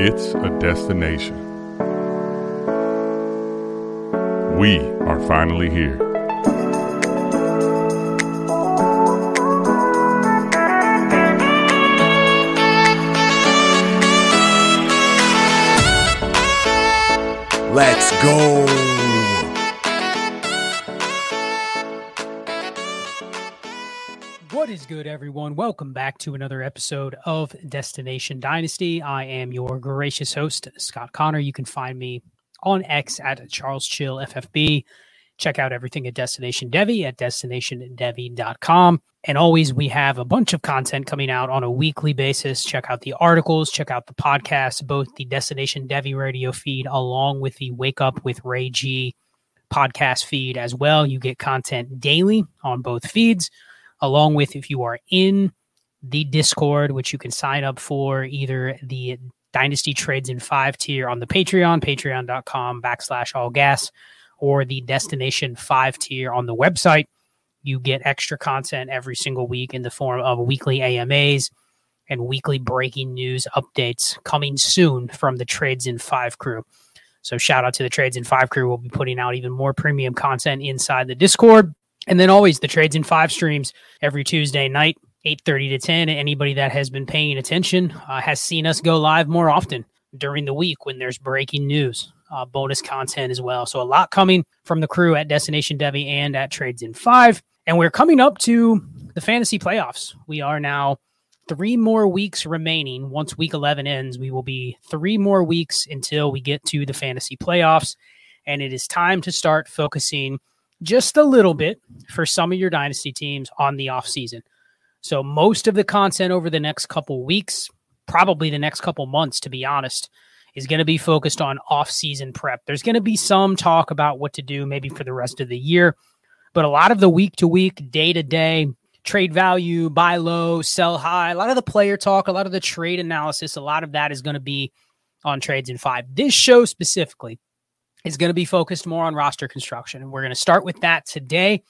It's a destination. We are finally here. Let's go. What is good, everyone? Welcome back to another episode of Destination Dynasty. I am your gracious host, Scott Connor. You can find me on X at Charles Chill FFB. Check out everything at Destination Devy at destinationdevy.com. And always, we have a bunch of content coming out on a weekly basis. Check out the articles, check out the podcast, both the Destination Devy radio feed along with the Wake Up with Ray G podcast feed as well. You get content daily on both feeds, along with if you are in the Discord, which you can sign up for either the Dynasty Trades in Five tier on the Patreon, patreon.com backslash all gas, or the Destination Five tier on the website. You get extra content every single week in the form of weekly AMAs and weekly breaking news updates coming soon from the Trades in Five crew. So shout out to the Trades in Five crew. We'll be putting out even more premium content inside the Discord. And then always the Trades in Five streams every Tuesday night, 8.30 to 10. Anybody that has been paying attention uh, has seen us go live more often during the week when there's breaking news, uh, bonus content as well. So a lot coming from the crew at Destination Devy and at Trades in Five. And we're coming up to the fantasy playoffs. We are now three more weeks remaining. Once week 11 ends, we will be three more weeks until we get to the fantasy playoffs. And it is time to start focusing just a little bit for some of your dynasty teams on the offseason. So, most of the content over the next couple weeks, probably the next couple months, to be honest, is going to be focused on off-season prep. There's going to be some talk about what to do maybe for the rest of the year, but a lot of the week to week, day to day trade value, buy low, sell high, a lot of the player talk, a lot of the trade analysis, a lot of that is going to be on trades in five. This show specifically is going to be focused more on roster construction, and we're going to start with that today.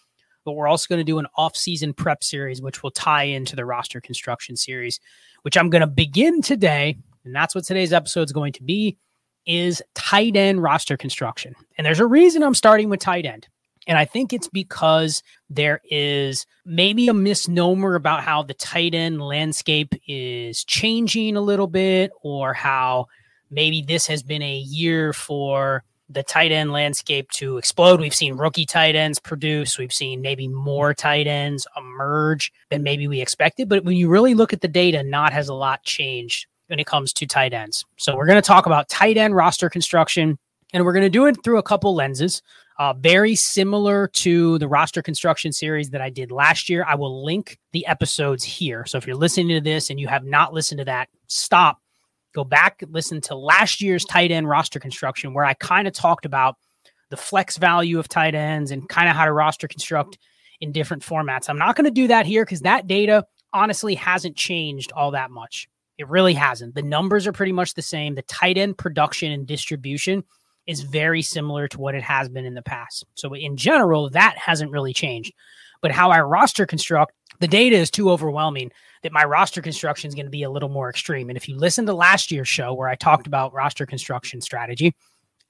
But we're also going to do an off-season prep series, which will tie into the roster construction series, which I'm going to begin today and that's what today's episode is going to be is tight end roster construction. And there's a reason I'm starting with tight end. And I think it's because there is maybe a misnomer about how the tight end landscape is changing a little bit, or how maybe this has been a year for the tight end landscape to explode. We've seen rookie tight ends produce. We've seen maybe more tight ends emerge than maybe we expected. But when you really look at the data, not has a lot changed when it comes to tight ends. So we're going to talk about tight end roster construction, and we're going to do it through a couple lenses. Uh, very similar to the roster construction series that I did last year. I will link the episodes here. So if you're listening to this and you have not listened to that, stop, go back, listen to last year's tight end roster construction, where I kind of talked about the flex value of tight ends and kind of how to roster construct in different formats. I'm not going to do that here because that data honestly hasn't changed all that much. It really hasn't. The numbers are pretty much the same. The tight end production and distribution is very similar to what it has been in the past. So, in general, that hasn't really changed. But how I roster construct, the data is too overwhelming that my roster construction is going to be a little more extreme. And if you listen to last year's show where I talked about roster construction strategy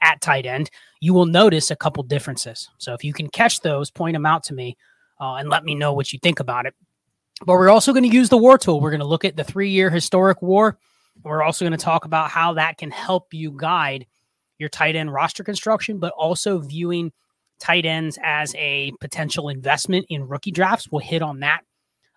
at tight end, you will notice a couple differences. So, if you can catch those, point them out to me uh, and let me know what you think about it. But we're also going to use the war tool. We're going to look at the three year historic war. We're also going to talk about how that can help you guide your tight end roster construction, but also viewing tight ends as a potential investment in rookie drafts. We'll hit on that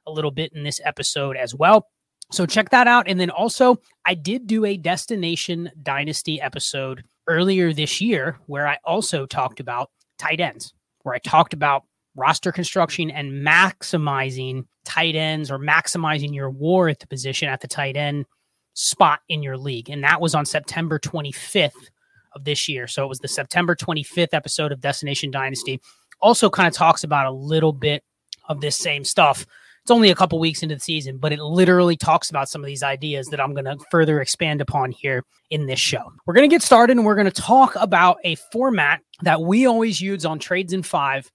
a little bit in this episode as well. So check that out. And then also, I did do a Destination Dynasty episode earlier this year where I also talked about tight ends, where I talked about roster construction and maximizing tight ends or maximizing your war at the position at the tight end spot in your league. And that was on September 25th of this year. So it was the September 25th episode of Destination Dynasty. Also, kind of talks about a little bit of this same stuff. It's only a couple weeks into the season, but it literally talks about some of these ideas that I'm going to further expand upon here in this show. We're going to get started and we're going to talk about a format that we always use on Trades in Five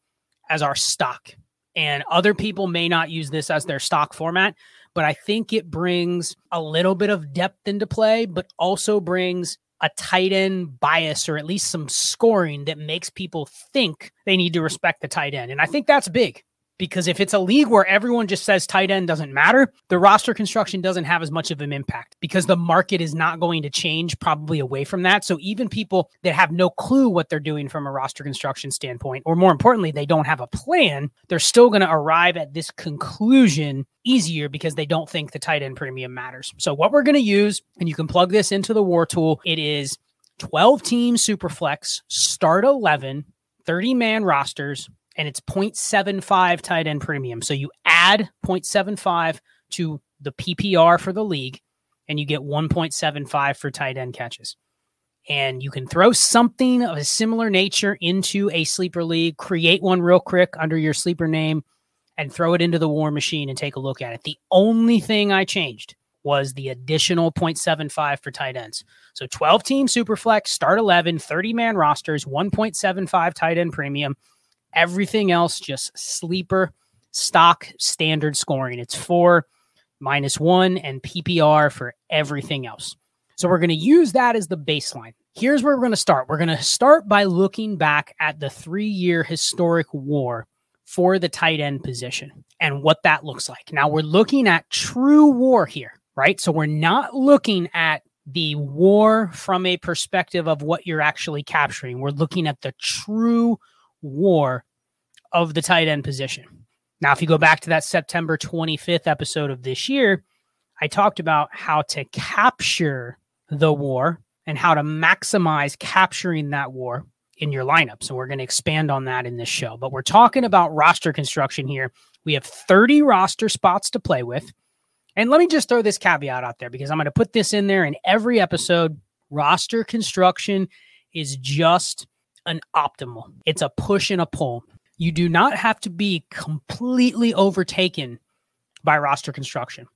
as our stock. And other people may not use this as their stock format, but I think it brings a little bit of depth into play, but also brings a tight end bias or at least some scoring that makes people think they need to respect the tight end. And I think that's big because if it's a league where everyone just says tight end doesn't matter, the roster construction doesn't have as much of an impact because the market is not going to change probably away from that. So even people that have no clue what they're doing from a roster construction standpoint, or more importantly, they don't have a plan, they're still going to arrive at this conclusion easier because they don't think the tight end premium matters. So what we're going to use, and you can plug this into the war tool, it is 12 team superflex, start 11, 30 man rosters, and it's 0.75 tight end premium. So you add 0.75 to the PPR for the league, and you get 1.75 for tight end catches. And you can throw something of a similar nature into a sleeper league, create one real quick under your sleeper name, and throw it into the war machine and take a look at it. The only thing I changed was the additional 0.75 for tight ends. So 12 team superflex, start 11, 30 man rosters, 1.75 tight end premium. Everything else just sleeper stock standard scoring. It's four minus one and PPR for everything else. So we're going to use that as the baseline. Here's where we're going to start. We're going to start by looking back at the three year historic war for the tight end position and what that looks like. Now we're looking at true war here, right? So we're not looking at the war from a perspective of what you're actually capturing. We're looking at the true war of the tight end position. Now, if you go back to that September 25th episode of this year, I talked about how to capture the war and how to maximize capturing that war in your lineup. So we're going to expand on that in this show. But we're talking about roster construction here. We have 30 roster spots to play with. And let me just throw this caveat out there because I'm going to put this in there in every episode. Roster construction is just an optimal. It's a push and a pull. You do not have to be completely overtaken by roster construction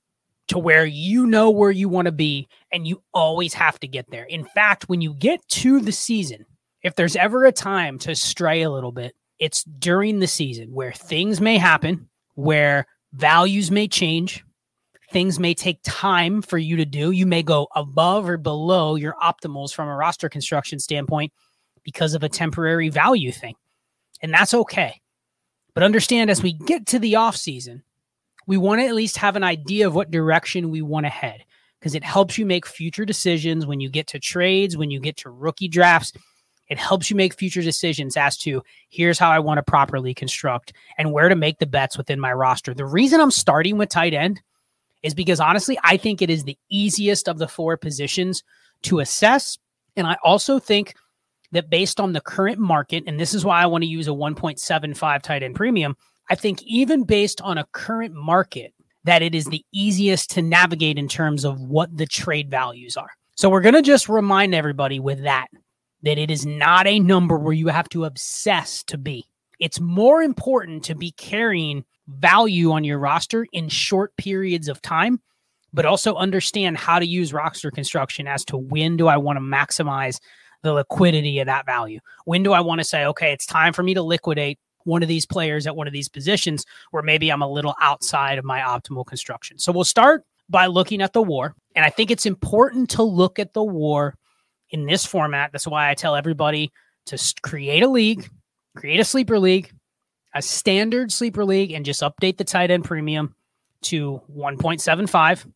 to where you know where you want to be and you always have to get there. In fact, when you get to the season, if there's ever a time to stray a little bit, it's during the season where things may happen, where values may change, things may take time for you to do. You may go above or below your optimals from a roster construction standpoint because of a temporary value thing. And that's okay. But understand as we get to the off season, we want to at least have an idea of what direction we want to head because it helps you make future decisions when you get to trades, when you get to rookie drafts. It helps you make future decisions as to here's how I want to properly construct and where to make the bets within my roster. The reason I'm starting with tight end is because honestly, I think it is the easiest of the four positions to assess. And I also think that based on the current market, and this is why I want to use a 1.75 tight end premium, I think even based on a current market, that it is the easiest to navigate in terms of what the trade values are. So we're going to just remind everybody with that that it is not a number where you have to obsess to be. It's more important to be carrying value on your roster in short periods of time, but also understand how to use roster construction as to when do I want to maximize the liquidity of that value. When do I want to say, okay, it's time for me to liquidate one of these players at one of these positions where maybe I'm a little outside of my optimal construction? So we'll start by looking at the war. And I think it's important to look at the war in this format. That's why I tell everybody to create a league, create a sleeper league, a standard sleeper league, and just update the tight end premium to 1.75.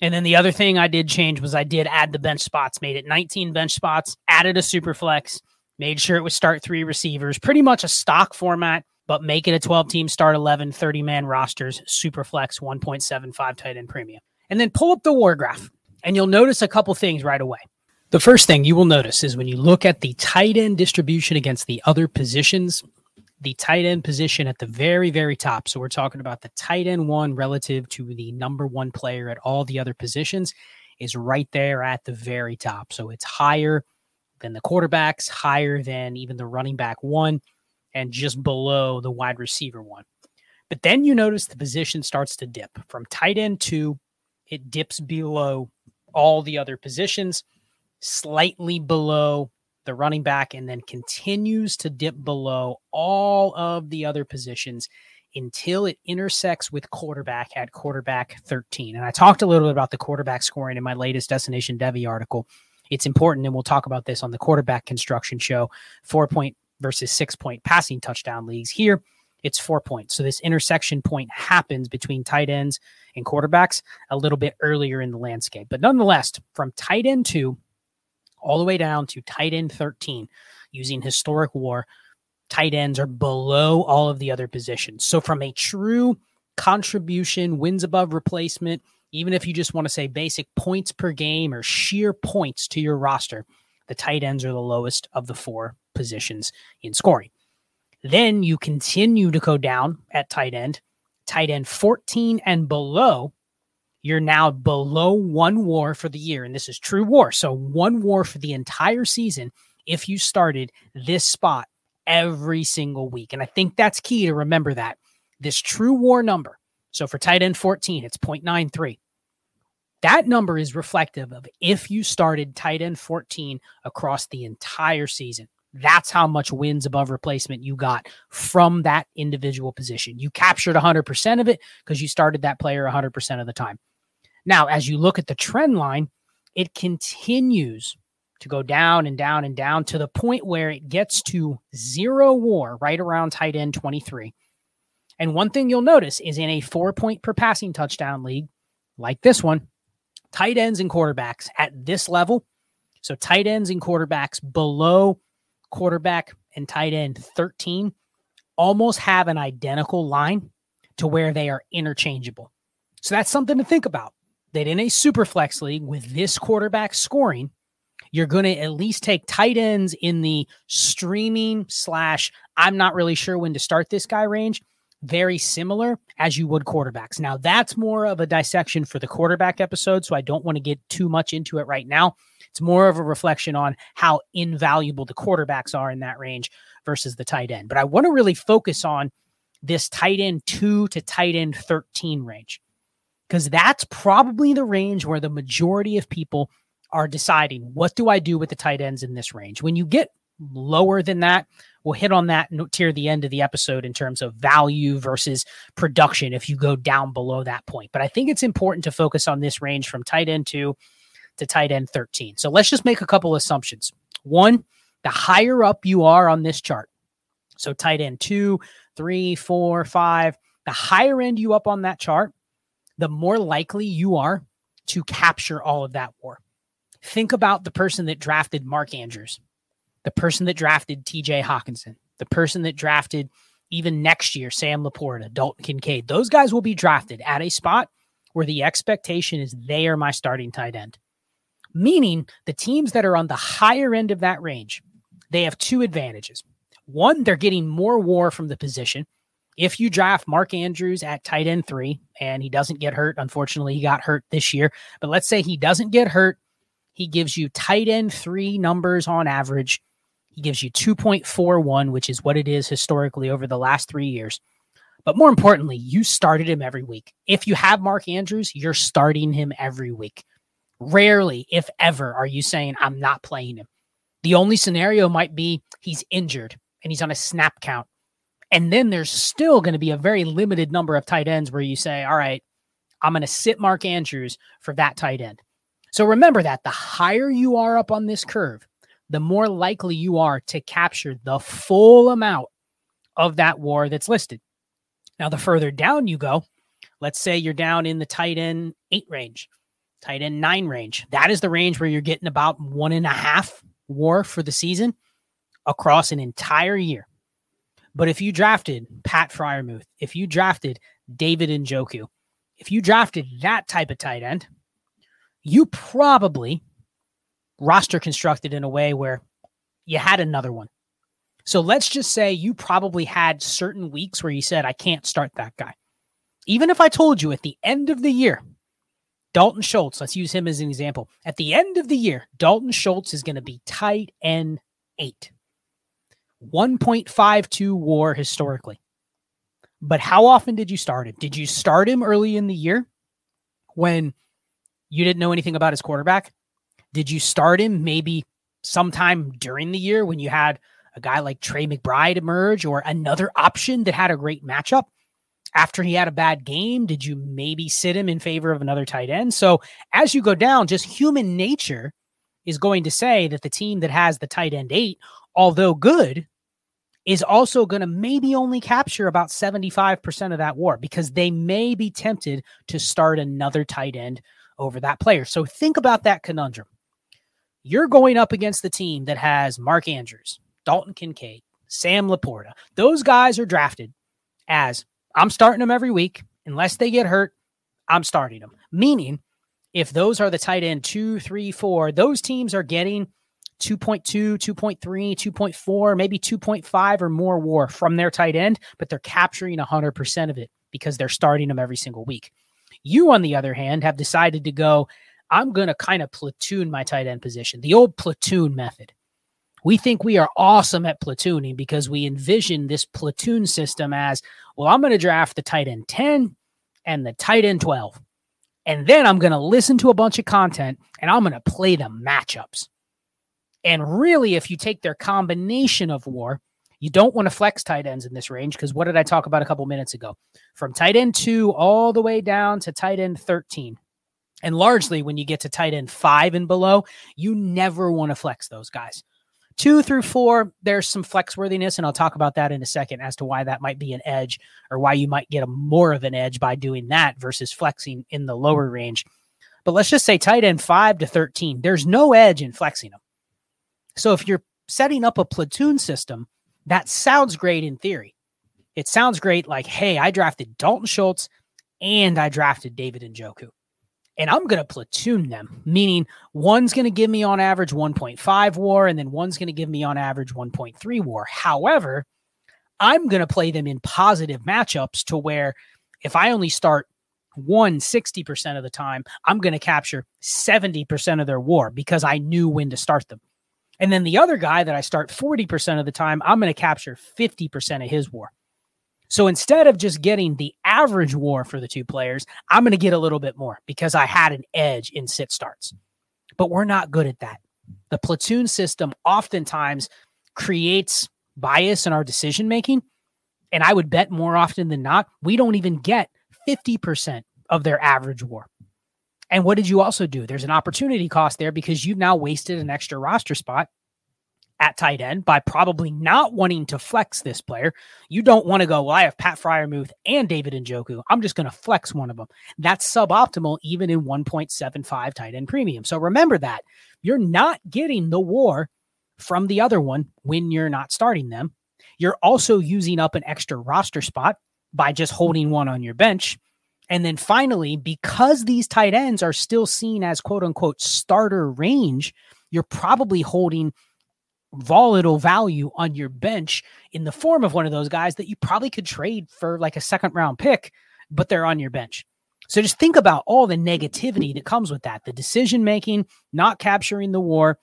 And then the other thing I did change was I did add the bench spots, made it 19 bench spots, added a super flex, made sure it would start three receivers, pretty much a stock format, but make it a 12 team start 11, 30 man rosters, super flex 1.75 tight end premium. And then pull up the war graph and you'll notice a couple things right away. The first thing you will notice is when you look at the tight end distribution against the other positions, the tight end position at the very, very top. So we're talking about the tight end one relative to the number one player at all the other positions is right there at the very top. So it's higher than the quarterbacks, higher than even the running back one, and just below the wide receiver one. But then you notice the position starts to dip from tight end two, it dips below all the other positions, slightly below the running back, and then continues to dip below all of the other positions until it intersects with quarterback at quarterback 13. And I talked a little bit about the quarterback scoring in my latest Destination Devy article. It's important, and we'll talk about this on the quarterback construction show four point versus six point passing touchdown leagues. Here, it's four points. So this intersection point happens between tight ends and quarterbacks a little bit earlier in the landscape. But nonetheless, from tight end two all the way down to tight end 13 using historic war, tight ends are below all of the other positions. So from a true contribution, wins above replacement, even if you just want to say basic points per game or sheer points to your roster, the tight ends are the lowest of the four positions in scoring. Then you continue to go down at tight end, tight end 14 and below. You're now below one war for the year. And this is true war. So one war for the entire season if you started this spot every single week. And I think that's key to remember that this true war number. So for tight end 14, it's 0.93. That number is reflective of if you started tight end 14 across the entire season. That's how much wins above replacement you got from that individual position. You captured 100% of it because you started that player 100% of the time. Now, as you look at the trend line, it continues to go down and down and down to the point where it gets to zero war right around tight end 23. And one thing you'll notice is in a four point per passing touchdown league like this one, tight ends and quarterbacks at this level. So tight ends and quarterbacks below quarterback and tight end 13 almost have an identical line to where they are interchangeable. So that's something to think about. That in a super flex league with this quarterback scoring, you're going to at least take tight ends in the streaming slash I'm not really sure when to start this guy range very similar as you would quarterbacks. Now, that's more of a dissection for the quarterback episode, so I don't want to get too much into it right now. It's more of a reflection on how invaluable the quarterbacks are in that range versus the tight end. But I want to really focus on this tight end 2 to tight end 13 range because that's probably the range where the majority of people are deciding what do I do with the tight ends in this range. When you get lower than that, we'll hit on that near the end of the episode in terms of value versus production if you go down below that point. But I think it's important to focus on this range from tight end 2 to tight end 13. So let's just make a couple assumptions. One, the higher up you are on this chart, so tight end two, three, four, five, the higher end you up on that chart, the more likely you are to capture all of that war. Think about the person that drafted Mark Andrews the person that drafted TJ Hockenson, the person that drafted even next year Sam LaPorta, Dalton Kincaid, those guys will be drafted at a spot where the expectation is they are my starting tight end. Meaning the teams that are on the higher end of that range, they have two advantages. One, they're getting more war from the position. If you draft Mark Andrews at tight end three and he doesn't get hurt, unfortunately, he got hurt this year, but let's say he doesn't get hurt, he gives you tight end three numbers on average he gives you 2.41, which is what it is historically over the last three years. But more importantly, you started him every week. If you have Mark Andrews, you're starting him every week. Rarely, if ever, are you saying, I'm not playing him. The only scenario might be he's injured and he's on a snap count. And then there's still going to be a very limited number of tight ends where you say, all right, I'm going to sit Mark Andrews for that tight end. So remember that the higher you are up on this curve, the more likely you are to capture the full amount of that war that's listed. Now, the further down you go, Let's say you're down in the tight end eight range, tight end nine range. That is the range where you're getting about one and a half war for the season across an entire year. But if you drafted Pat Freiermuth, if you drafted David and Njoku, if you drafted that type of tight end, you probably roster constructed in a way where you had another one. So let's just say you probably had certain weeks where you said, I can't start that guy. Even if I told you at the end of the year, Dalton Schultz, let's use him as an example. At the end of the year, Dalton Schultz is going to be tight end eight, 1.52 war historically. But how often did you start him? Did you start him early in the year when you didn't know anything about his quarterback? Did you start him maybe sometime during the year when you had a guy like Trey McBride emerge or another option that had a great matchup? After he had a bad game, did you maybe sit him in favor of another tight end? So as you go down, just human nature is going to say that the team that has the tight end eight, although good, is also going to maybe only capture about 75% of that war because they may be tempted to start another tight end over that player. So think about that conundrum. You're going up against the team that has Mark Andrews, Dalton Kincaid, Sam LaPorta. Those guys are drafted as I'm starting them every week. Unless they get hurt, I'm starting them. Meaning, if those are the tight end two, three, four, those teams are getting 2.2, 2.3, 2.4, maybe 2.5 or more war from their tight end, but they're capturing 100% of it because they're starting them every single week. You, on the other hand, have decided to go, I'm going to kind of platoon my tight end position, the old platoon method. We think we are awesome at platooning because we envision this platoon system as well, I'm going to draft the tight end 10 and the tight end 12. And then I'm going to listen to a bunch of content and I'm going to play the matchups. And really, if you take their combination of war, you don't want to flex tight ends in this range because what did I talk about a couple minutes ago? From tight end two all the way down to tight end 13. And largely, when you get to tight end five and below, you never want to flex those guys. Two through four, there's some flex worthiness, and I'll talk about that in a second as to why that might be an edge or why you might get a more of an edge by doing that versus flexing in the lower range. But let's just say tight end five to 13, there's no edge in flexing them. So if you're setting up a platoon system, that sounds great in theory. It sounds great like, hey, I drafted Dalton Schultz and I drafted David and Njoku and I'm going to platoon them, meaning one's going to give me on average 1.5 war, and then one's going to give me on average 1.3 war. However, I'm going to play them in positive matchups to where if I only start one 60% of the time, I'm going to capture 70% of their war because I knew when to start them. And then the other guy that I start 40% of the time, I'm going to capture 50% of his war. So instead of just getting the average war for the two players, I'm going to get a little bit more because I had an edge in sit starts. But we're not good at that. The platoon system oftentimes creates bias in our decision making. And I would bet more often than not, we don't even get 50% of their average war. And what did you also do? There's an opportunity cost there because you've now wasted an extra roster spot at tight end by probably not wanting to flex this player. You don't want to go, well, I have Pat Freiermuth and David Njoku. I'm just going to flex one of them. That's suboptimal even in 1.75 tight end premium. So remember that. You're not getting the war from the other one when you're not starting them. You're also using up an extra roster spot by just holding one on your bench. And then finally, because these tight ends are still seen as quote unquote starter range, you're probably holding volatile value on your bench in the form of one of those guys that you probably could trade for like a second round pick, but they're on your bench. So just think about all the negativity that comes with that the decision making, not capturing the war,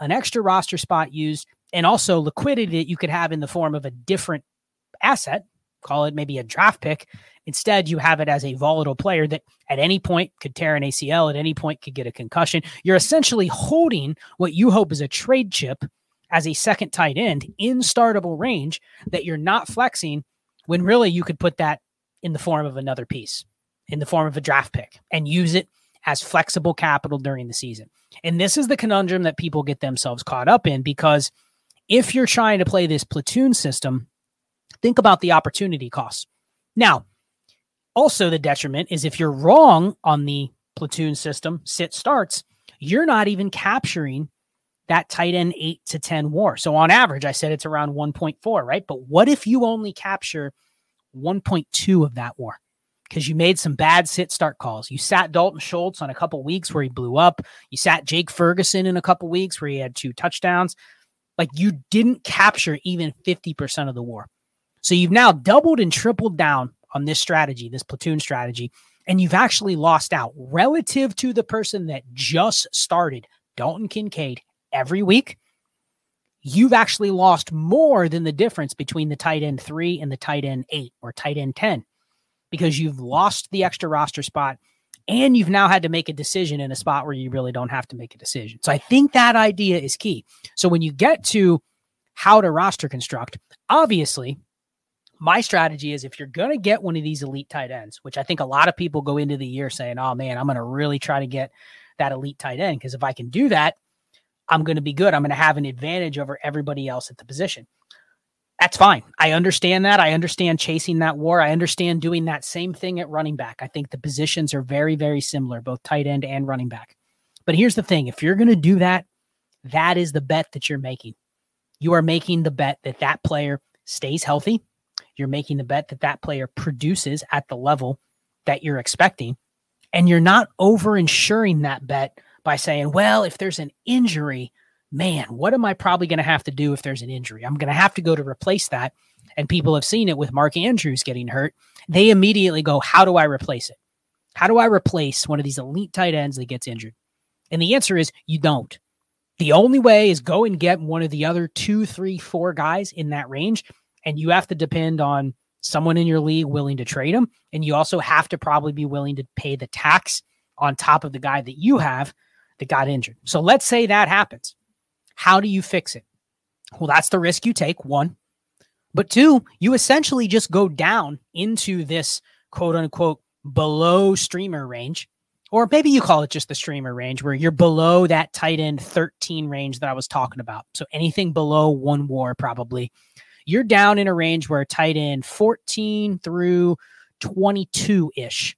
an extra roster spot used, and also liquidity that you could have in the form of a different asset, call it maybe a draft pick. Instead, you have it as a volatile player that at any point could tear an ACL, at any point could get a concussion. You're essentially holding what you hope is a trade chip as a second tight end in startable range that you're not flexing when really you could put that in the form of another piece, in the form of a draft pick and use it as flexible capital during the season. And this is the conundrum that people get themselves caught up in because if you're trying to play this platoon system, think about the opportunity cost. Now, Also, the detriment is if you're wrong on the platoon system, sit starts, you're not even capturing that tight end eight to 10 war. So on average, I said it's around 1.4, right? But what if you only capture 1.2 of that war? Because you made some bad sit start calls. You sat Dalton Schultz on a couple weeks where he blew up. You sat Jake Ferguson in a couple weeks where he had two touchdowns. Like you didn't capture even 50% of the war. So you've now doubled and tripled down on this strategy, this platoon strategy, and you've actually lost out relative to the person that just started, Dalton Kincaid, every week, you've actually lost more than the difference between the tight end three and the tight end eight or tight end 10 because you've lost the extra roster spot and you've now had to make a decision in a spot where you really don't have to make a decision. So I think that idea is key. So when you get to how to roster construct, obviously, my strategy is if you're going to get one of these elite tight ends, which I think a lot of people go into the year saying, oh man, I'm going to really try to get that elite tight end because if I can do that, I'm going to be good. I'm going to have an advantage over everybody else at the position. That's fine. I understand that. I understand chasing that war. I understand doing that same thing at running back. I think the positions are very, very similar, both tight end and running back. But here's the thing if you're going to do that, that is the bet that you're making. You are making the bet that that player stays healthy. You're making the bet that that player produces at the level that you're expecting. And you're not over insuring that bet by saying, well, if there's an injury, man, what am I probably going to have to do if there's an injury? I'm going to have to go to replace that. And people have seen it with Mark Andrews getting hurt. They immediately go, how do I replace it? How do I replace one of these elite tight ends that gets injured? And the answer is you don't. The only way is go and get one of the other two, three, four guys in that range. And you have to depend on someone in your league willing to trade them. And you also have to probably be willing to pay the tax on top of the guy that you have that got injured. So let's say that happens. How do you fix it? Well, that's the risk you take, one. But two, you essentially just go down into this quote unquote below streamer range, or maybe you call it just the streamer range where you're below that tight end 13 range that I was talking about. So anything below one war, probably. You're down in a range where tight end 14 through 22 ish.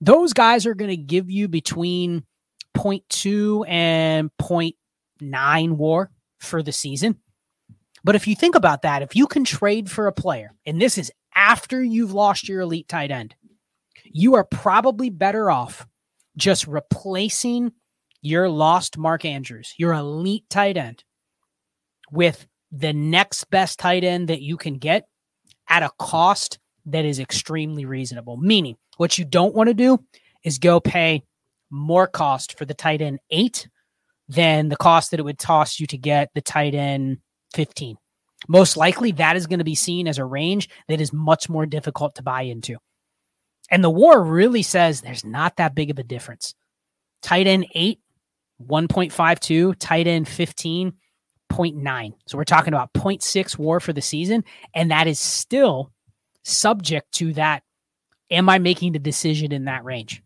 Those guys are going to give you between 0.2 and 0.9 war for the season. But if you think about that, if you can trade for a player, and this is after you've lost your elite tight end, you are probably better off just replacing your lost Mark Andrews, your elite tight end, with the next best tight end that you can get at a cost that is extremely reasonable. Meaning, what you don't want to do is go pay more cost for the tight end eight than the cost that it would cost you to get the tight end 15. Most likely, that is going to be seen as a range that is much more difficult to buy into. And the war really says there's not that big of a difference. Tight end 8, 1.52, tight end 15, 0.9. So we're talking about 0.6 war for the season. And that is still subject to that. Am I making the decision in that range?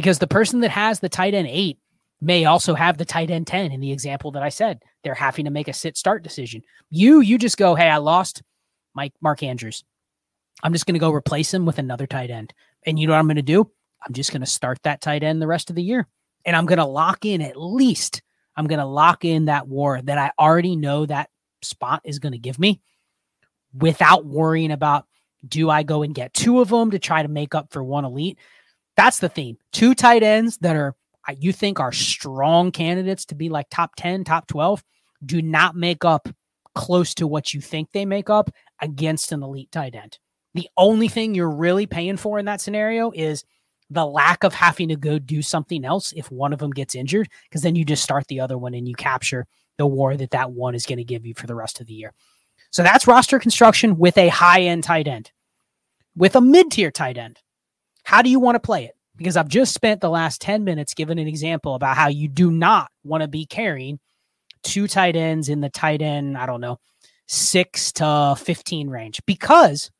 because the person that has the tight end eight may also have the tight end 10 in the example that I said. They're having to make a sit start decision. You, you just go, hey, I lost Mike Mark Andrews. I'm just going to go replace him with another tight end. And you know what I'm going to do? I'm just going to start that tight end the rest of the year. And I'm going to lock in at least, I'm going to lock in that war that I already know that spot is going to give me without worrying about do I go and get two of them to try to make up for one elite? That's the theme. Two tight ends that are you think are strong candidates to be like top 10, top 12 do not make up close to what you think they make up against an elite tight end. The only thing you're really paying for in that scenario is the lack of having to go do something else if one of them gets injured, because then you just start the other one and you capture the war that that one is going to give you for the rest of the year. So that's roster construction with a high end tight end. With a mid tier tight end, how do you want to play it? Because I've just spent the last 10 minutes giving an example about how you do not want to be carrying two tight ends in the tight end, I don't know, six to 15 range because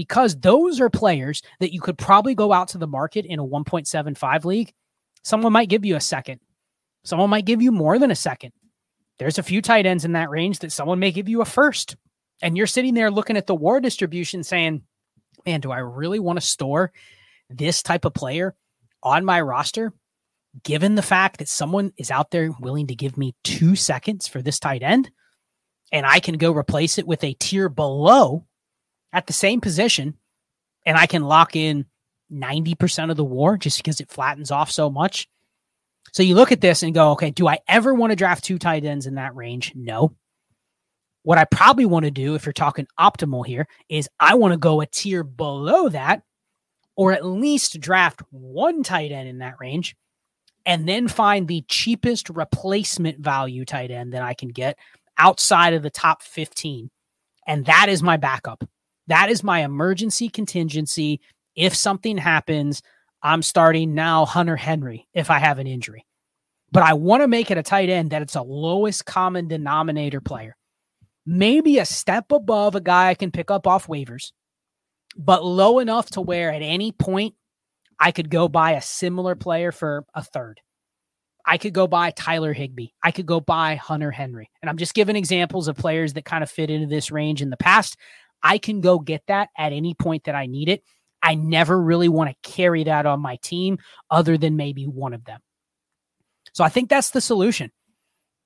because those are players that you could probably go out to the market in a 1.75 league. Someone might give you a second. Someone might give you more than a second. There's a few tight ends in that range that someone may give you a first. And you're sitting there looking at the war distribution saying, man, do I really want to store this type of player on my roster, given the fact that someone is out there willing to give me two seconds for this tight end, and I can go replace it with a tier below at the same position, and I can lock in 90% of the war just because it flattens off so much. So you look at this and go, okay, do I ever want to draft two tight ends in that range? No. What I probably want to do, if you're talking optimal here, is I want to go a tier below that, or at least draft one tight end in that range, and then find the cheapest replacement value tight end that I can get outside of the top 15. And that is my backup. That is my emergency contingency. If something happens, I'm starting now Hunter Henry if I have an injury. But I want to make it a tight end that it's a lowest common denominator player. Maybe a step above a guy I can pick up off waivers, but low enough to where at any point I could go buy a similar player for a third. I could go buy Tyler Higbee. I could go buy Hunter Henry. And I'm just giving examples of players that kind of fit into this range in the past. I can go get that at any point that I need it. I never really want to carry that on my team other than maybe one of them. So I think that's the solution.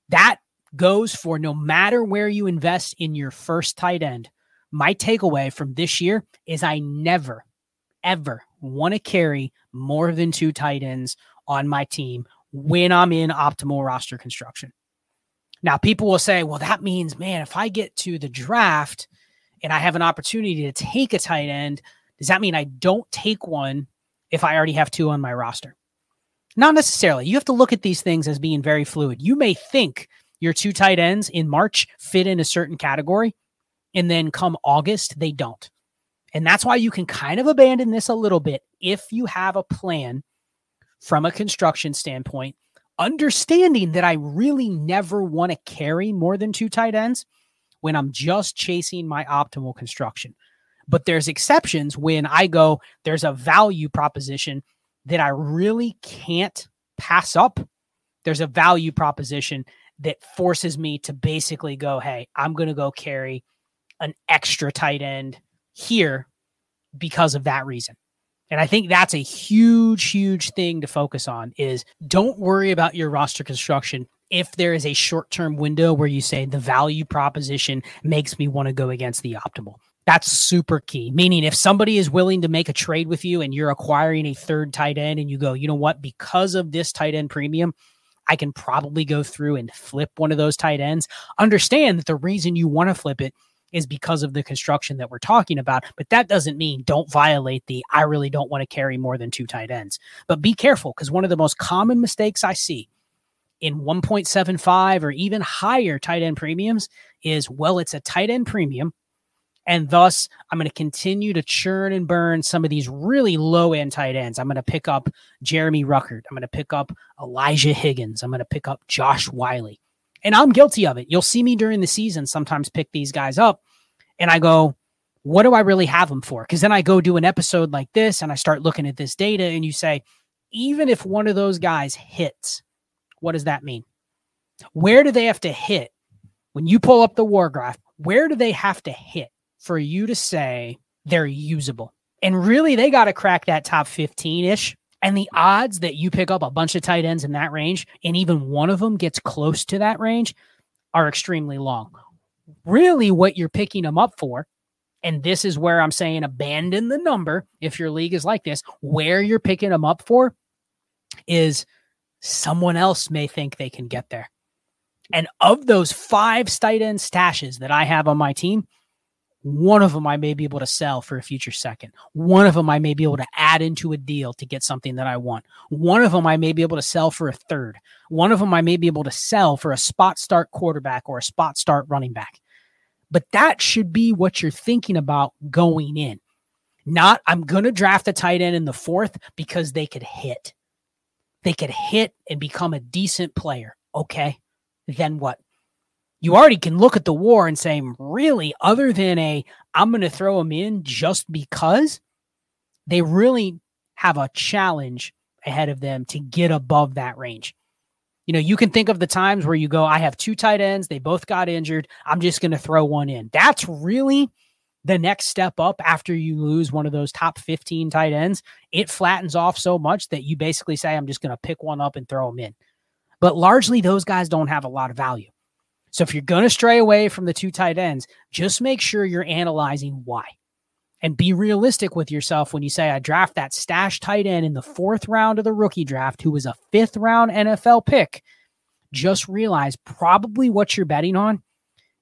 That goes for no matter where you invest in your first tight end. My takeaway from this year is I never, ever want to carry more than two tight ends on my team when I'm in optimal roster construction. Now, people will say, well, that means, man, if I get to the draft and I have an opportunity to take a tight end, does that mean I don't take one if I already have two on my roster? Not necessarily. You have to look at these things as being very fluid. You may think your two tight ends in March fit in a certain category, and then come August, they don't. And that's why you can kind of abandon this a little bit if you have a plan from a construction standpoint, understanding that I really never want to carry more than two tight ends when I'm just chasing my optimal construction. But there's exceptions when I go, there's a value proposition that I really can't pass up. There's a value proposition that forces me to basically go, hey, I'm going to go carry an extra tight end here because of that reason. And I think that's a huge, huge thing to focus on is don't worry about your roster construction if there is a short term window where you say the value proposition makes me want to go against the optimal. That's super key. Meaning, if somebody is willing to make a trade with you and you're acquiring a third tight end and you go, you know what, because of this tight end premium, I can probably go through and flip one of those tight ends. Understand that the reason you want to flip it is because of the construction that we're talking about. But that doesn't mean don't violate the I really don't want to carry more than two tight ends. But be careful because one of the most common mistakes I see in 1.75 or even higher tight end premiums is well, it's a tight end premium. And thus, I'm going to continue to churn and burn some of these really low end tight ends. I'm going to pick up Jeremy Ruckert. I'm going to pick up Elijah Higgins. I'm going to pick up Josh Whyle. And I'm guilty of it. You'll see me during the season sometimes pick these guys up. And I go, what do I really have them for? Because then I go do an episode like this and I start looking at this data, and you say, even if one of those guys hits, what does that mean? Where do they have to hit? When you pull up the war graph, where do they have to hit for you to say they're usable? And really, they got to crack that top 15 ish. And the odds that you pick up a bunch of tight ends in that range and even one of them gets close to that range are extremely long. Really, what you're picking them up for, and this is where I'm saying abandon the number if your league is like this, where you're picking them up for is someone else may think they can get there. And of those five tight end stashes that I have on my team, one of them I may be able to sell for a future second. One of them I may be able to add into a deal to get something that I want. One of them I may be able to sell for a third. One of them I may be able to sell for a spot start quarterback or a spot start running back. But that should be what you're thinking about going in. Not, I'm going to draft a tight end in the fourth because they could hit they could hit and become a decent player. Okay. Then what? You already can look at the war and say, really, other than a, I'm going to throw them in just because they really have a challenge ahead of them to get above that range. You know, you can think of the times where you go, I have two tight ends, they both got injured. I'm just going to throw one in. That's really the next step up after you lose one of those top 15 tight ends, it flattens off so much that you basically say, I'm just going to pick one up and throw them in. But largely, those guys don't have a lot of value. So if you're going to stray away from the two tight ends, just make sure you're analyzing why and be realistic with yourself when you say, I draft that stash tight end in the fourth round of the rookie draft, who was a fifth round NFL pick. Just realize probably what you're betting on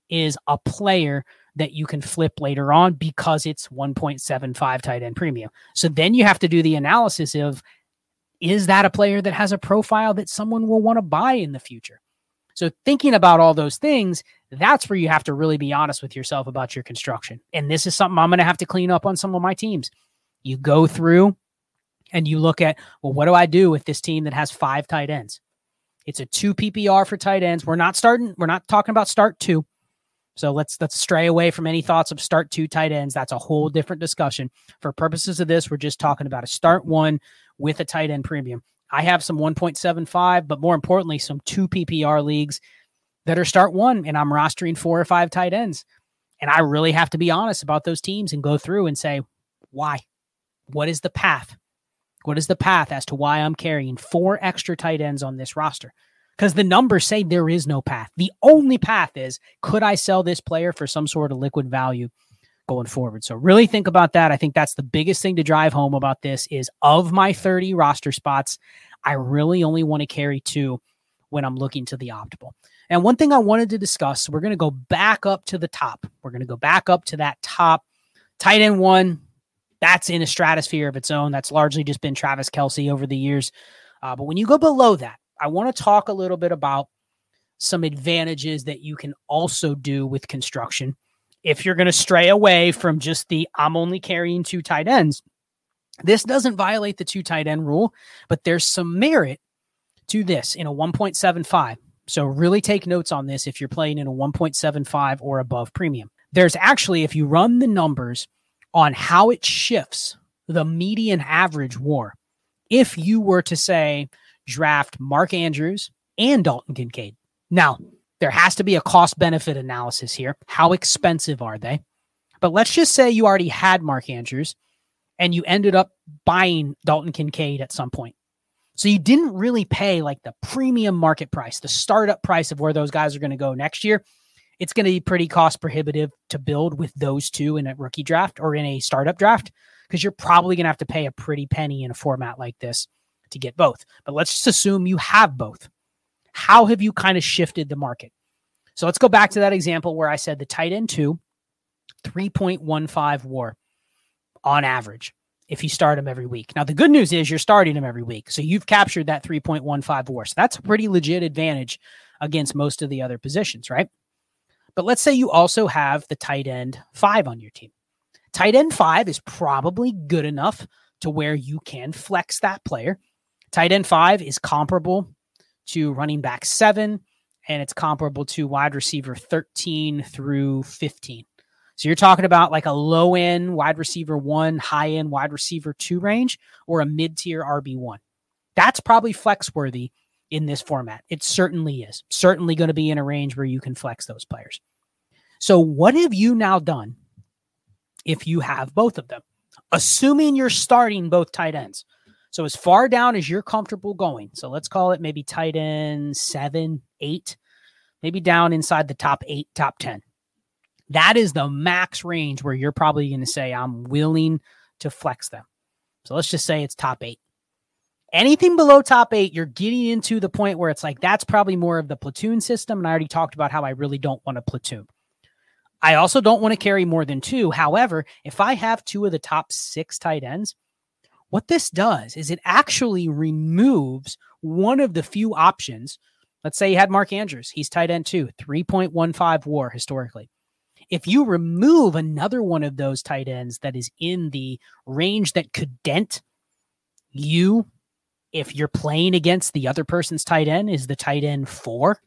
is a player that you can flip later on because it's 1.75 tight end premium. So then you have to do the analysis of is that a player that has a profile that someone will want to buy in the future? So thinking about all those things, that's where you have to really be honest with yourself about your construction. And this is something I'm going to have to clean up on some of my teams. You go through and you look at, well, what do I do with this team that has five tight ends? It's a two PPR for tight ends. We're not starting, we're not talking about start two. So let's let's stray away from any thoughts of start two tight ends. That's a whole mm-hmm. different discussion. For purposes of this, we're just talking about a start one with a tight end premium. I have some 1.75, but more importantly, some two PPR leagues that are start one, and I'm rostering four or five tight ends. And I really have to be honest about those teams and go through and say, why? What is the path? What is the path as to why I'm carrying four extra tight ends on this roster? Because the numbers say there is no path. The only path is could I sell this player for some sort of liquid value going forward. So really think about that. I think that's the biggest thing to drive home about this is of my 30 roster spots, I really only want to carry two when I'm looking to the optimal. And one thing I wanted to discuss, we're going to go back up to the top. We're going to go back up to that top tight end one. That's in a stratosphere of its own. That's largely just been Travis Kelce over the years. Uh, but when you go below that, I want to talk a little bit about some advantages that you can also do with construction if you're going to stray away from just the I'm only carrying two tight ends, this doesn't violate the two tight end rule, but there's some merit to this in a 1.75. So really take notes on this if you're playing in a 1.75 or above premium. There's actually, if you run the numbers on how it shifts the median average war, if you were to say draft Mark Andrews and Dalton Kincaid. Now, there has to be a cost benefit analysis here. How expensive are they? But let's just say you already had Mark Andrews and you ended up buying Dalton Kincaid at some point. So you didn't really pay like the premium market price, the startup price of where those guys are going to go next year. It's going to be pretty cost prohibitive to build with those two in a rookie draft or in a startup draft because you're probably going to have to pay a pretty penny in a format like this to get both. But let's just assume you have both. How have you kind of shifted the market? So let's go back to that example where I said the tight end two, 3.15 war on average if you start him every week. Now, the good news is you're starting him every week. So you've captured that 3.15 war. So that's a pretty legit advantage against most of the other positions, right? But let's say you also have the tight end five on your team. Tight end five is probably good enough to where you can flex that player. Tight end five is comparable to running back seven, and it's comparable to wide receiver 13 through 15. So you're talking about like a low end wide receiver one, high end wide receiver two range, or a mid tier RB1. That's probably flex worthy in this format. It certainly is. Certainly going to be in a range where you can flex those players. So, what have you now done if you have both of them? Assuming you're starting both tight ends. So as far down as you're comfortable going. So let's call it maybe tight end seven, eight, maybe down inside the top eight, top 10. That is the max range where you're probably going to say, I'm willing to flex them. So let's just say it's top eight. Anything below top eight, you're getting into the point where it's like, that's probably more of the platoon system. And I already talked about how I really don't want a platoon. I also don't want to carry more than two. However, if I have two of the top six tight ends, what this does is it actually removes one of the few options. Let's say you had Mark Andrews, he's tight end two, 3.15 war historically. If you remove another one of those tight ends that is in the range that could dent you, if you're playing against the other person's tight end, is the tight end four,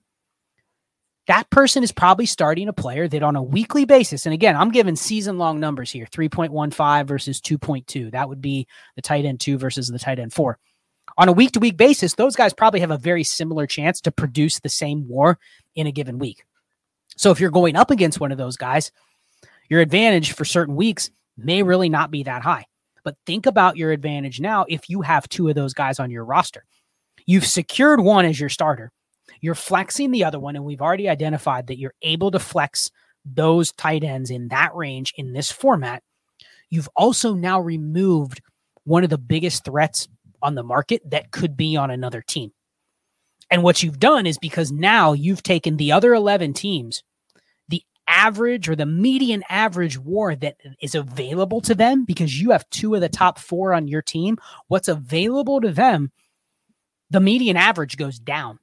that person is probably starting a player that on a weekly basis, and again, I'm giving season long numbers here 3.15 versus 2.2. That would be the tight end two versus the tight end four. On a week to week basis, those guys probably have a very similar chance to produce the same war in a given week. So if you're going up against one of those guys, Your advantage for certain weeks may really not be that high. But think about your advantage now if you have two of those guys on your roster. You've secured one as your starter. You're flexing the other one, and we've already identified that you're able to flex those tight ends in that range in this format. You've also now removed one of the biggest threats on the market that could be on another team. And what you've done is because now you've taken the other 11 teams, the average or the median average war that is available to them, because you have two of the top four on your team, what's available to them, the median average goes down.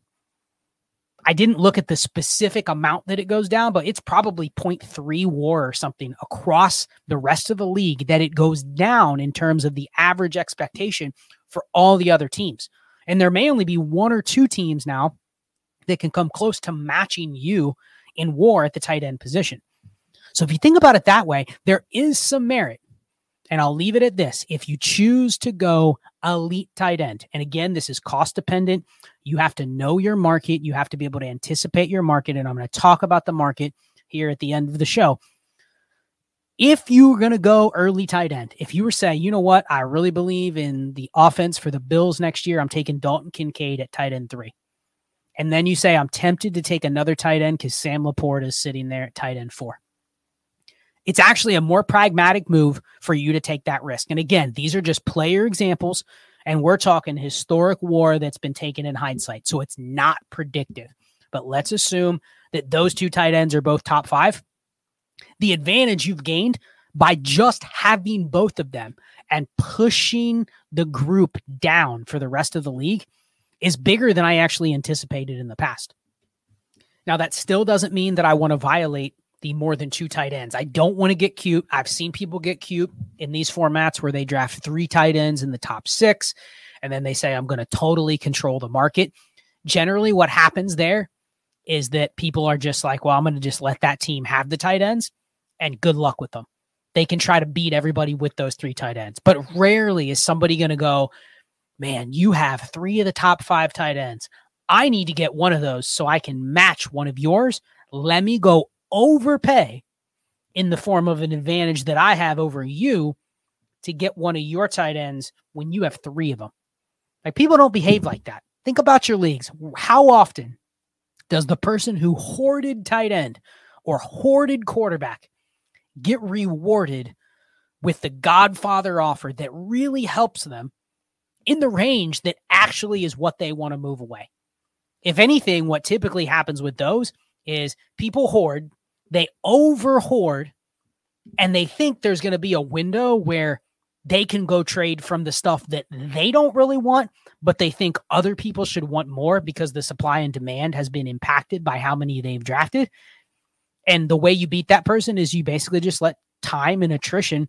I didn't look at the specific amount that it goes down, but it's probably 0.3 war or something across the rest of the league that it goes down in terms of the average expectation for all the other teams. And there may only be one or two teams now that can come close to matching you in war at the tight end position. So if you think about it that way, there is some merit. And I'll leave it at this. If you choose to go elite tight end, and again, this is cost dependent, you have to know your market. You have to be able to anticipate your market. And I'm going to talk about the market here at the end of the show if you're going to go early tight end, if you were saying, you know what, I really believe in the offense for the Bills next year, I'm taking Dalton Kincaid at tight end three. And then you say, I'm tempted to take another tight end because Sam LaPorta is sitting there at tight end four. It's actually a more pragmatic move for you to take that risk. And again, these are just player examples, and we're talking historic war that's been taken in hindsight. So it's not predictive. But let's assume that those two tight ends are both top five the advantage you've gained by just having both of them and pushing the group down for the rest of the league is bigger than I actually anticipated in the past. Now, that still doesn't mean that I want to violate the more than two tight ends. I don't want to get cute. I've seen people get cute in these formats where they draft three tight ends in the top six, and then they say, I'm going to totally control the market. Generally, what happens there is that people are just like, well, I'm going to just let that team have the tight ends and good luck with them. They can try to beat everybody with those three tight ends, but rarely is somebody going to go, man, you have three of the top five tight ends. I need to get one of those so I can match one of yours. Let me go overpay in the form of an advantage that I have over you to get one of your tight ends when you have three of them. Like people don't behave like that. Think about your leagues. How often does the person who hoarded tight end or hoarded quarterback get rewarded with the Godfather offer that really helps them in the range that actually is what they want to move away? If anything, what typically happens with those is people hoard, they over hoard, and they think there's going to be a window where they can go trade from the stuff that they don't really want, but they think other people should want more because the supply and demand has been impacted by how many they've drafted. And the way you beat that person is you basically just let time and attrition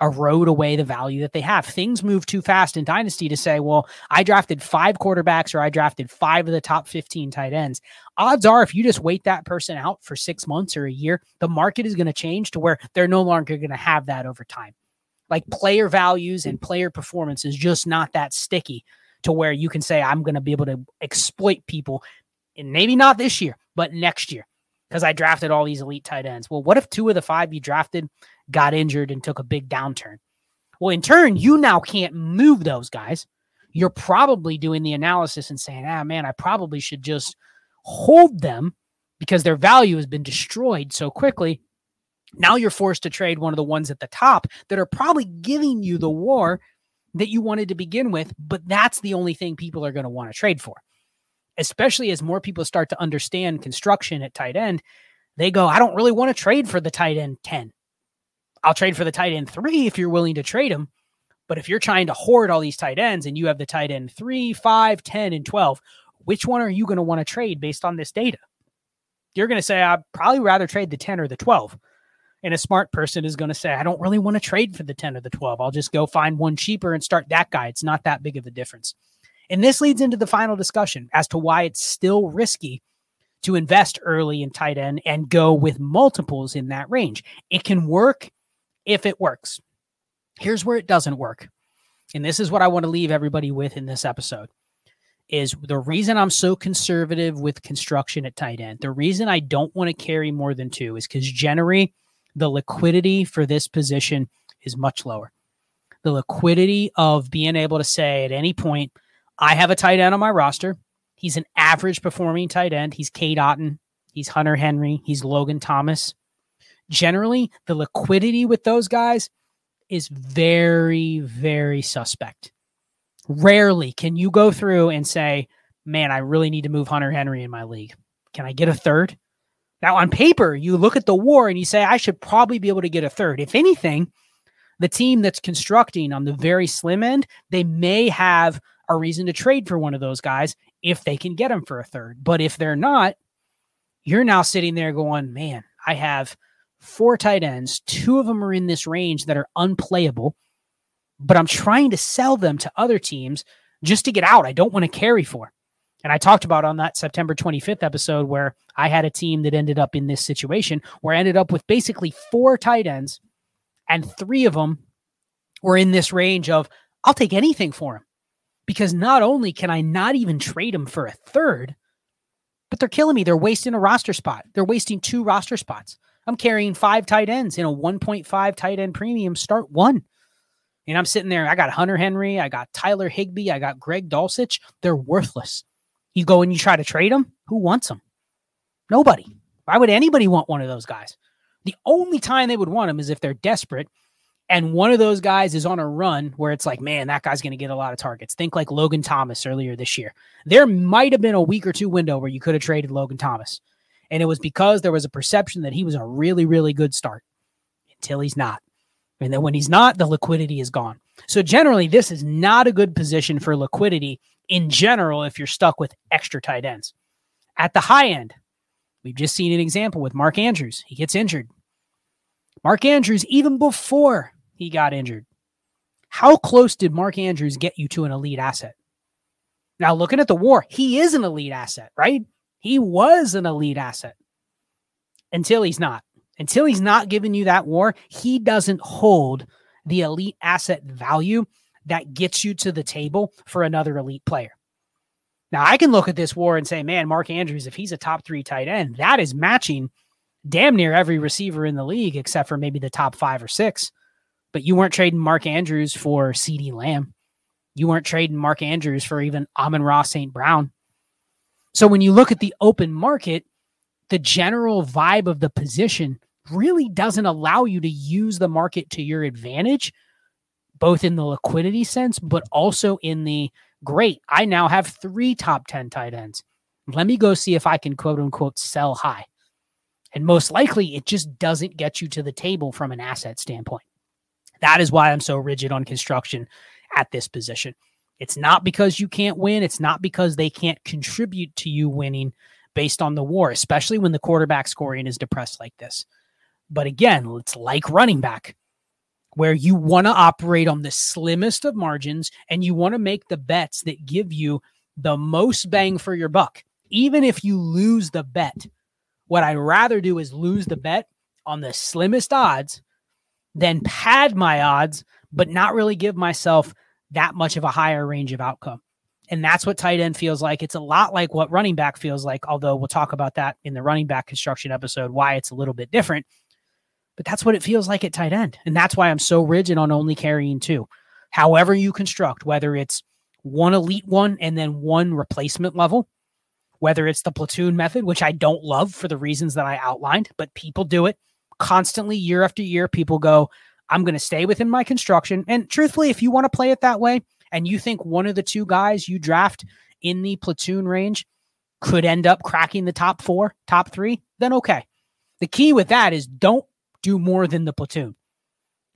erode away the value that they have. Things move too fast in Dynasty to say, well, I drafted five quarterbacks or I drafted five of the top 15 tight ends. Odds are, if you just wait that person out for six months or a year, the market is going to change to where they're no longer going to have that over time like player values and player performance is just not that sticky to where you can say I'm going to be able to exploit people and maybe not this year but next year because I drafted all these elite tight ends. Well, what if two of the five you drafted got injured and took a big downturn? Well, in turn, you now can't move those guys. You're probably doing the analysis and saying, ah, man, I probably should just hold them because their value has been destroyed so quickly now you're forced to trade one of the ones at the top that are probably giving you the war that you wanted to begin with, but that's the only thing people are going to want to trade for. Especially as more people start to understand construction at tight end, they go, I don't really want to trade for the tight end 10. I'll trade for the tight end three if you're willing to trade them. But if you're trying to hoard all these tight ends and you have the tight end three, five, 10, and 12, which one are you going to want to trade based on this data? You're going to say, I'd probably rather trade the 10 or the 12 and a smart person is going to say, I don't really want to trade for the 10 or the 12. I'll just go find one cheaper and start that guy. It's not that big of a difference. And this leads into the final discussion as to why it's still risky to invest early in tight end and go with multiples in that range. It can work if it works. Here's where it doesn't work. And this is what I want to leave everybody with in this episode is the reason I'm so conservative with construction at tight end. The reason I don't want to carry more than two is because generally the liquidity for this position is much lower. The liquidity of being able to say at any point, I have a tight end on my roster. He's an average performing tight end. He's Cade Otton. He's Hunter Henry. He's Logan Thomas. Generally, the liquidity with those guys is very, very suspect. Rarely can you go through and say, man, I really need to move Hunter Henry in my league. Can I get a third? Now, on paper, you look at the war and you say, I should probably be able to get a third. If anything, the team that's constructing on the very slim end, they may have a reason to trade for one of those guys if they can get him for a third. But if they're not, you're now sitting there going, man, I have four tight ends. Two of them are in this range that are unplayable, but I'm trying to sell them to other teams just to get out. I don't want to carry for. And I talked about on that September 25th episode where I had a team that ended up in this situation where I ended up with basically four tight ends and three of them were in this range of I'll take anything for him because not only can I not even trade him for a third, but they're killing me. They're wasting a roster spot. They're wasting two roster spots. I'm carrying five tight ends in a 1.5 tight end premium start one. And I'm sitting there. I got Hunter Henry. I got Tyler Higbee. I got Greg Dulcich. They're worthless. You go and you try to trade them. Who wants them? Nobody. Why would anybody want one of those guys? The only time they would want them is if they're desperate and one of those guys is on a run where it's like, man, that guy's going to get a lot of targets. Think like Logan Thomas earlier this year. There might have been a week or two window where you could have traded Logan Thomas. And it was because there was a perception that he was a really, really good start until he's not. And then when he's not, the liquidity is gone. So generally, this is not a good position for liquidity in general if you're stuck with extra tight ends. At the high end, we've just seen an example with Mark Andrews. He gets injured. Mark Andrews, even before he got injured. How close did Mark Andrews get you to an elite asset? Now, looking at the war, he is an elite asset, right? He was an elite asset until he's not. Until he's not giving you that war, he doesn't hold the elite asset value that gets you to the table for another elite player. Now, I can look at this war and say, man, Mark Andrews, if he's a top three tight end, that is matching damn near every receiver in the league except for maybe the top five or six. But you weren't trading Mark Andrews for CeeDee Lamb. You weren't trading Mark Andrews for even Amon-Ra St. Brown. So when you look at the open market, the general vibe of the position really doesn't allow you to use the market to your advantage, both in the liquidity sense, but also in the great. I now have three top 10 tight ends. Let me go see if I can quote unquote sell high. And most likely, it just doesn't get you to the table from an asset standpoint. That is why I'm so rigid on construction at this position. It's not because you can't win. It's not because they can't contribute to you winning based on the war, especially when the quarterback scoring is depressed like this. But again, it's like running back, where you want to operate on the slimmest of margins and you want to make the bets that give you the most bang for your buck. Even if you lose the bet, what I'd rather do is lose the bet on the slimmest odds then pad my odds, but not really give myself that much of a higher range of outcome. And that's what tight end feels like. It's a lot like what running back feels like, although we'll talk about that in the running back construction episode, why it's a little bit different. But that's what it feels like at tight end. And that's why I'm so rigid on only carrying two. However, you construct, whether it's one elite one and then one replacement level, whether it's the platoon method, which I don't love for the reasons that I outlined, but people do it constantly year after year, people go, I'm going to stay within my construction. And truthfully, if you want to play it that way and you think one of the two guys you draft in the platoon range could end up cracking the top four, top three, then okay. The key with that is don't do more than the platoon,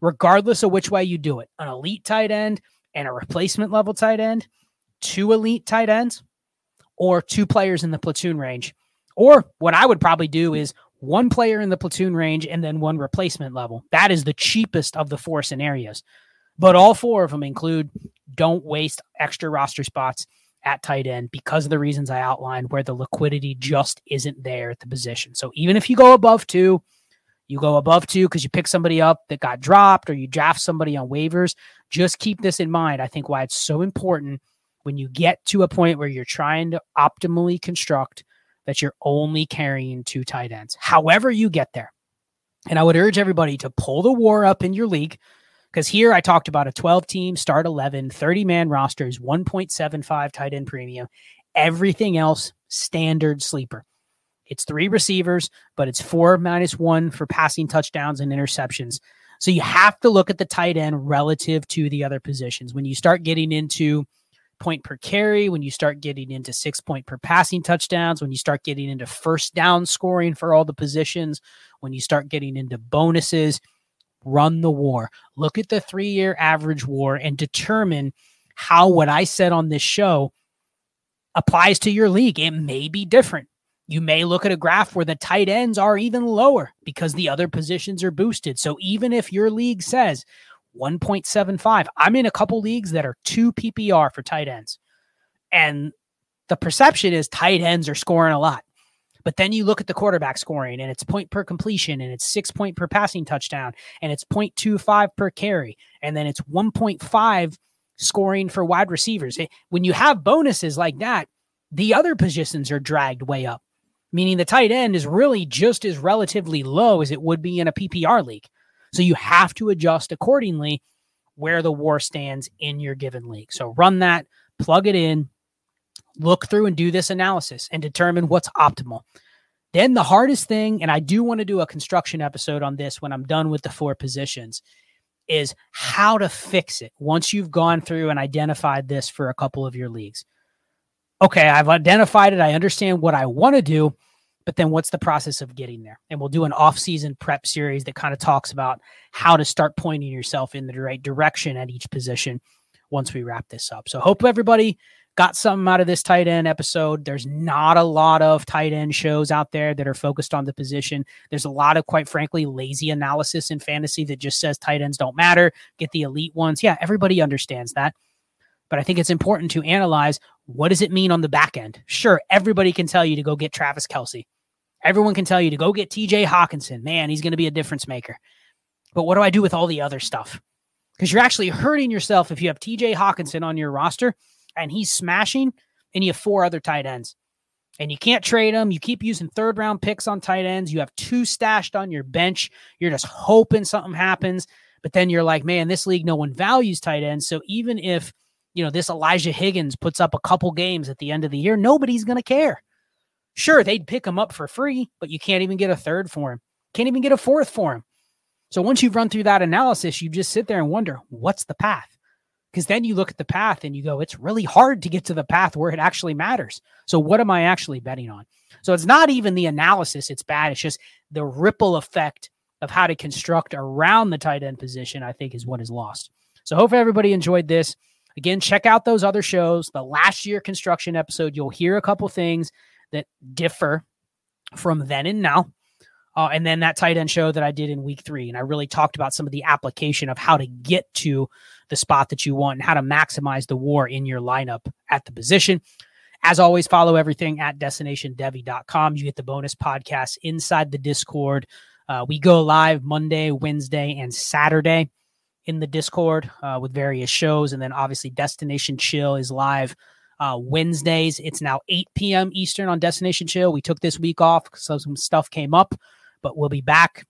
regardless of which way you do it. An elite tight end and a replacement level tight end, two elite tight ends, or two players in the platoon range. Or what I would probably do is one player in the platoon range and then one replacement level. That is the cheapest of the four scenarios. But all four of them include don't waste extra roster spots at tight end because of the reasons I outlined where the liquidity just isn't there at the position. So even if you go above two, you go above two because you pick somebody up that got dropped or you draft somebody on waivers. Just keep this in mind. I think why it's so important when you get to a point where you're trying to optimally construct that you're only carrying two tight ends. However, you get there, And I would urge everybody to pull the war up in your league because here I talked about a 12 team, start 11, 30 man rosters, 1.75 tight end premium, everything else standard sleeper. It's three receivers, but it's four minus one for passing touchdowns and interceptions. So you have to look at the tight end relative to the other positions. When you start getting into point per carry, when you start getting into six point per passing touchdowns, when you start getting into first down scoring for all the positions, when you start getting into bonuses, run the war. Look at the three year average war and determine how what I said on this show applies to your league. It may be different. You may look at a graph where the tight ends are even lower because the other positions are boosted. So even if your league says 1.75, I'm in a couple leagues that are 2 PPR for tight ends. And the perception is tight ends are scoring a lot. But then you look at the quarterback scoring and it's point per completion and it's six point per passing touchdown and it's 0.25 per carry. And then it's 1.5 scoring for wide receivers. When you have bonuses like that, the other positions are dragged way up meaning the tight end is really just as relatively low as it would be in a PPR league. So you have to adjust accordingly where the war stands in your given league. So run that, plug it in, look through and do this analysis and determine what's optimal. Then the hardest thing, and I do want to do a construction episode on this when I'm done with the four positions, is how to fix it once you've gone through and identified this for a couple of your leagues okay, I've identified it. I understand what I want to do, but then what's the process of getting there? And we'll do an off-season prep series that kind of talks about how to start pointing yourself in the right direction at each position once we wrap this up. So hope everybody got something out of this tight end episode. There's not a lot of tight end shows out there that are focused on the position. There's a lot of, quite frankly, lazy analysis in fantasy that just says tight ends don't matter. Get the elite ones. Yeah, everybody understands that. But I think it's important to analyze what does it mean on the back end? Sure, everybody can tell you to go get Travis Kelce. Everyone can tell you to go get TJ Hockenson. Man, he's going to be a difference maker. But what do I do with all the other stuff? Because you're actually hurting yourself if you have TJ Hockenson on your roster and he's smashing and you have four other tight ends. And you can't trade them. You keep using third round picks on tight ends. You have two stashed on your bench. You're just hoping something happens. But then you're like, man, this league, no one values tight ends. So even if you know, this Elijah Higgins puts up a couple games at the end of the year, nobody's going to care. Sure, they'd pick him up for free, but you can't even get a third for him. Can't even get a fourth for him. So once you've run through that analysis, you just sit there and wonder, what's the path? Because then you look at the path and you go, it's really hard to get to the path where it actually matters. So what am I actually betting on? So it's not even the analysis, it's bad. It's just the ripple effect of how to construct around the tight end position, I think, is what is lost. So hope everybody enjoyed this. Again, check out those other shows. The last year construction episode, you'll hear a couple things that differ from then and now. Uh, and then that tight end show that I did in week three. And I really talked about some of the application of how to get to the spot that you want and how to maximize the war in your lineup at the position. As always, follow everything at destinationdevy.com. You get the bonus podcast inside the Discord. Uh, we go live Monday, Wednesday, and Saturday in the Discord uh, with various shows. And then obviously, Destination Chill is live uh, Wednesdays. It's now 8 p.m. Eastern on Destination Chill. We took this week off so some stuff came up, but we'll be back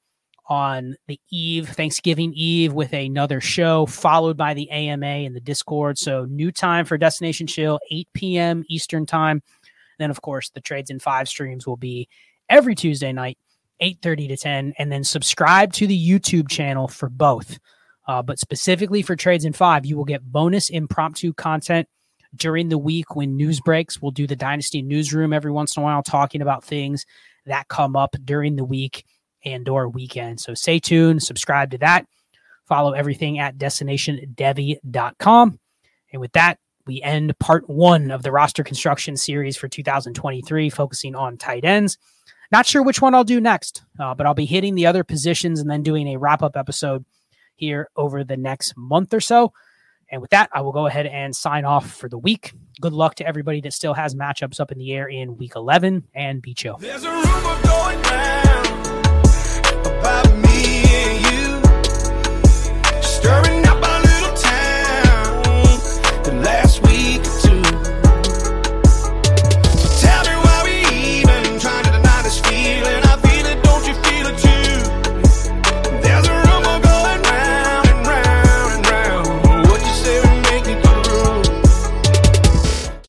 on the eve, Thanksgiving Eve, with another show, followed by the AMA and the Discord. So, new time for Destination Chill, 8 p.m. Eastern time. Then, of course, the Trades in Five streams will be every Tuesday night, 8:30 to 10, and then subscribe to the YouTube channel for both. Uh, but specifically for Trades in Five, you will get bonus impromptu content during the week when news breaks. We'll do the Dynasty newsroom every once in a while, talking about things that come up during the week and or weekend. So stay tuned, subscribe to that, follow everything at destinationdevy.com. And with that, we end part one of the roster construction series for 2023, focusing on tight ends. Not sure which one I'll do next, uh, but I'll be hitting the other positions and then doing a wrap up episode here over the next month or so. And with that, I will go ahead and sign off for the week. Good luck to everybody that still has matchups up in the air in week 11 and be chill. Stirring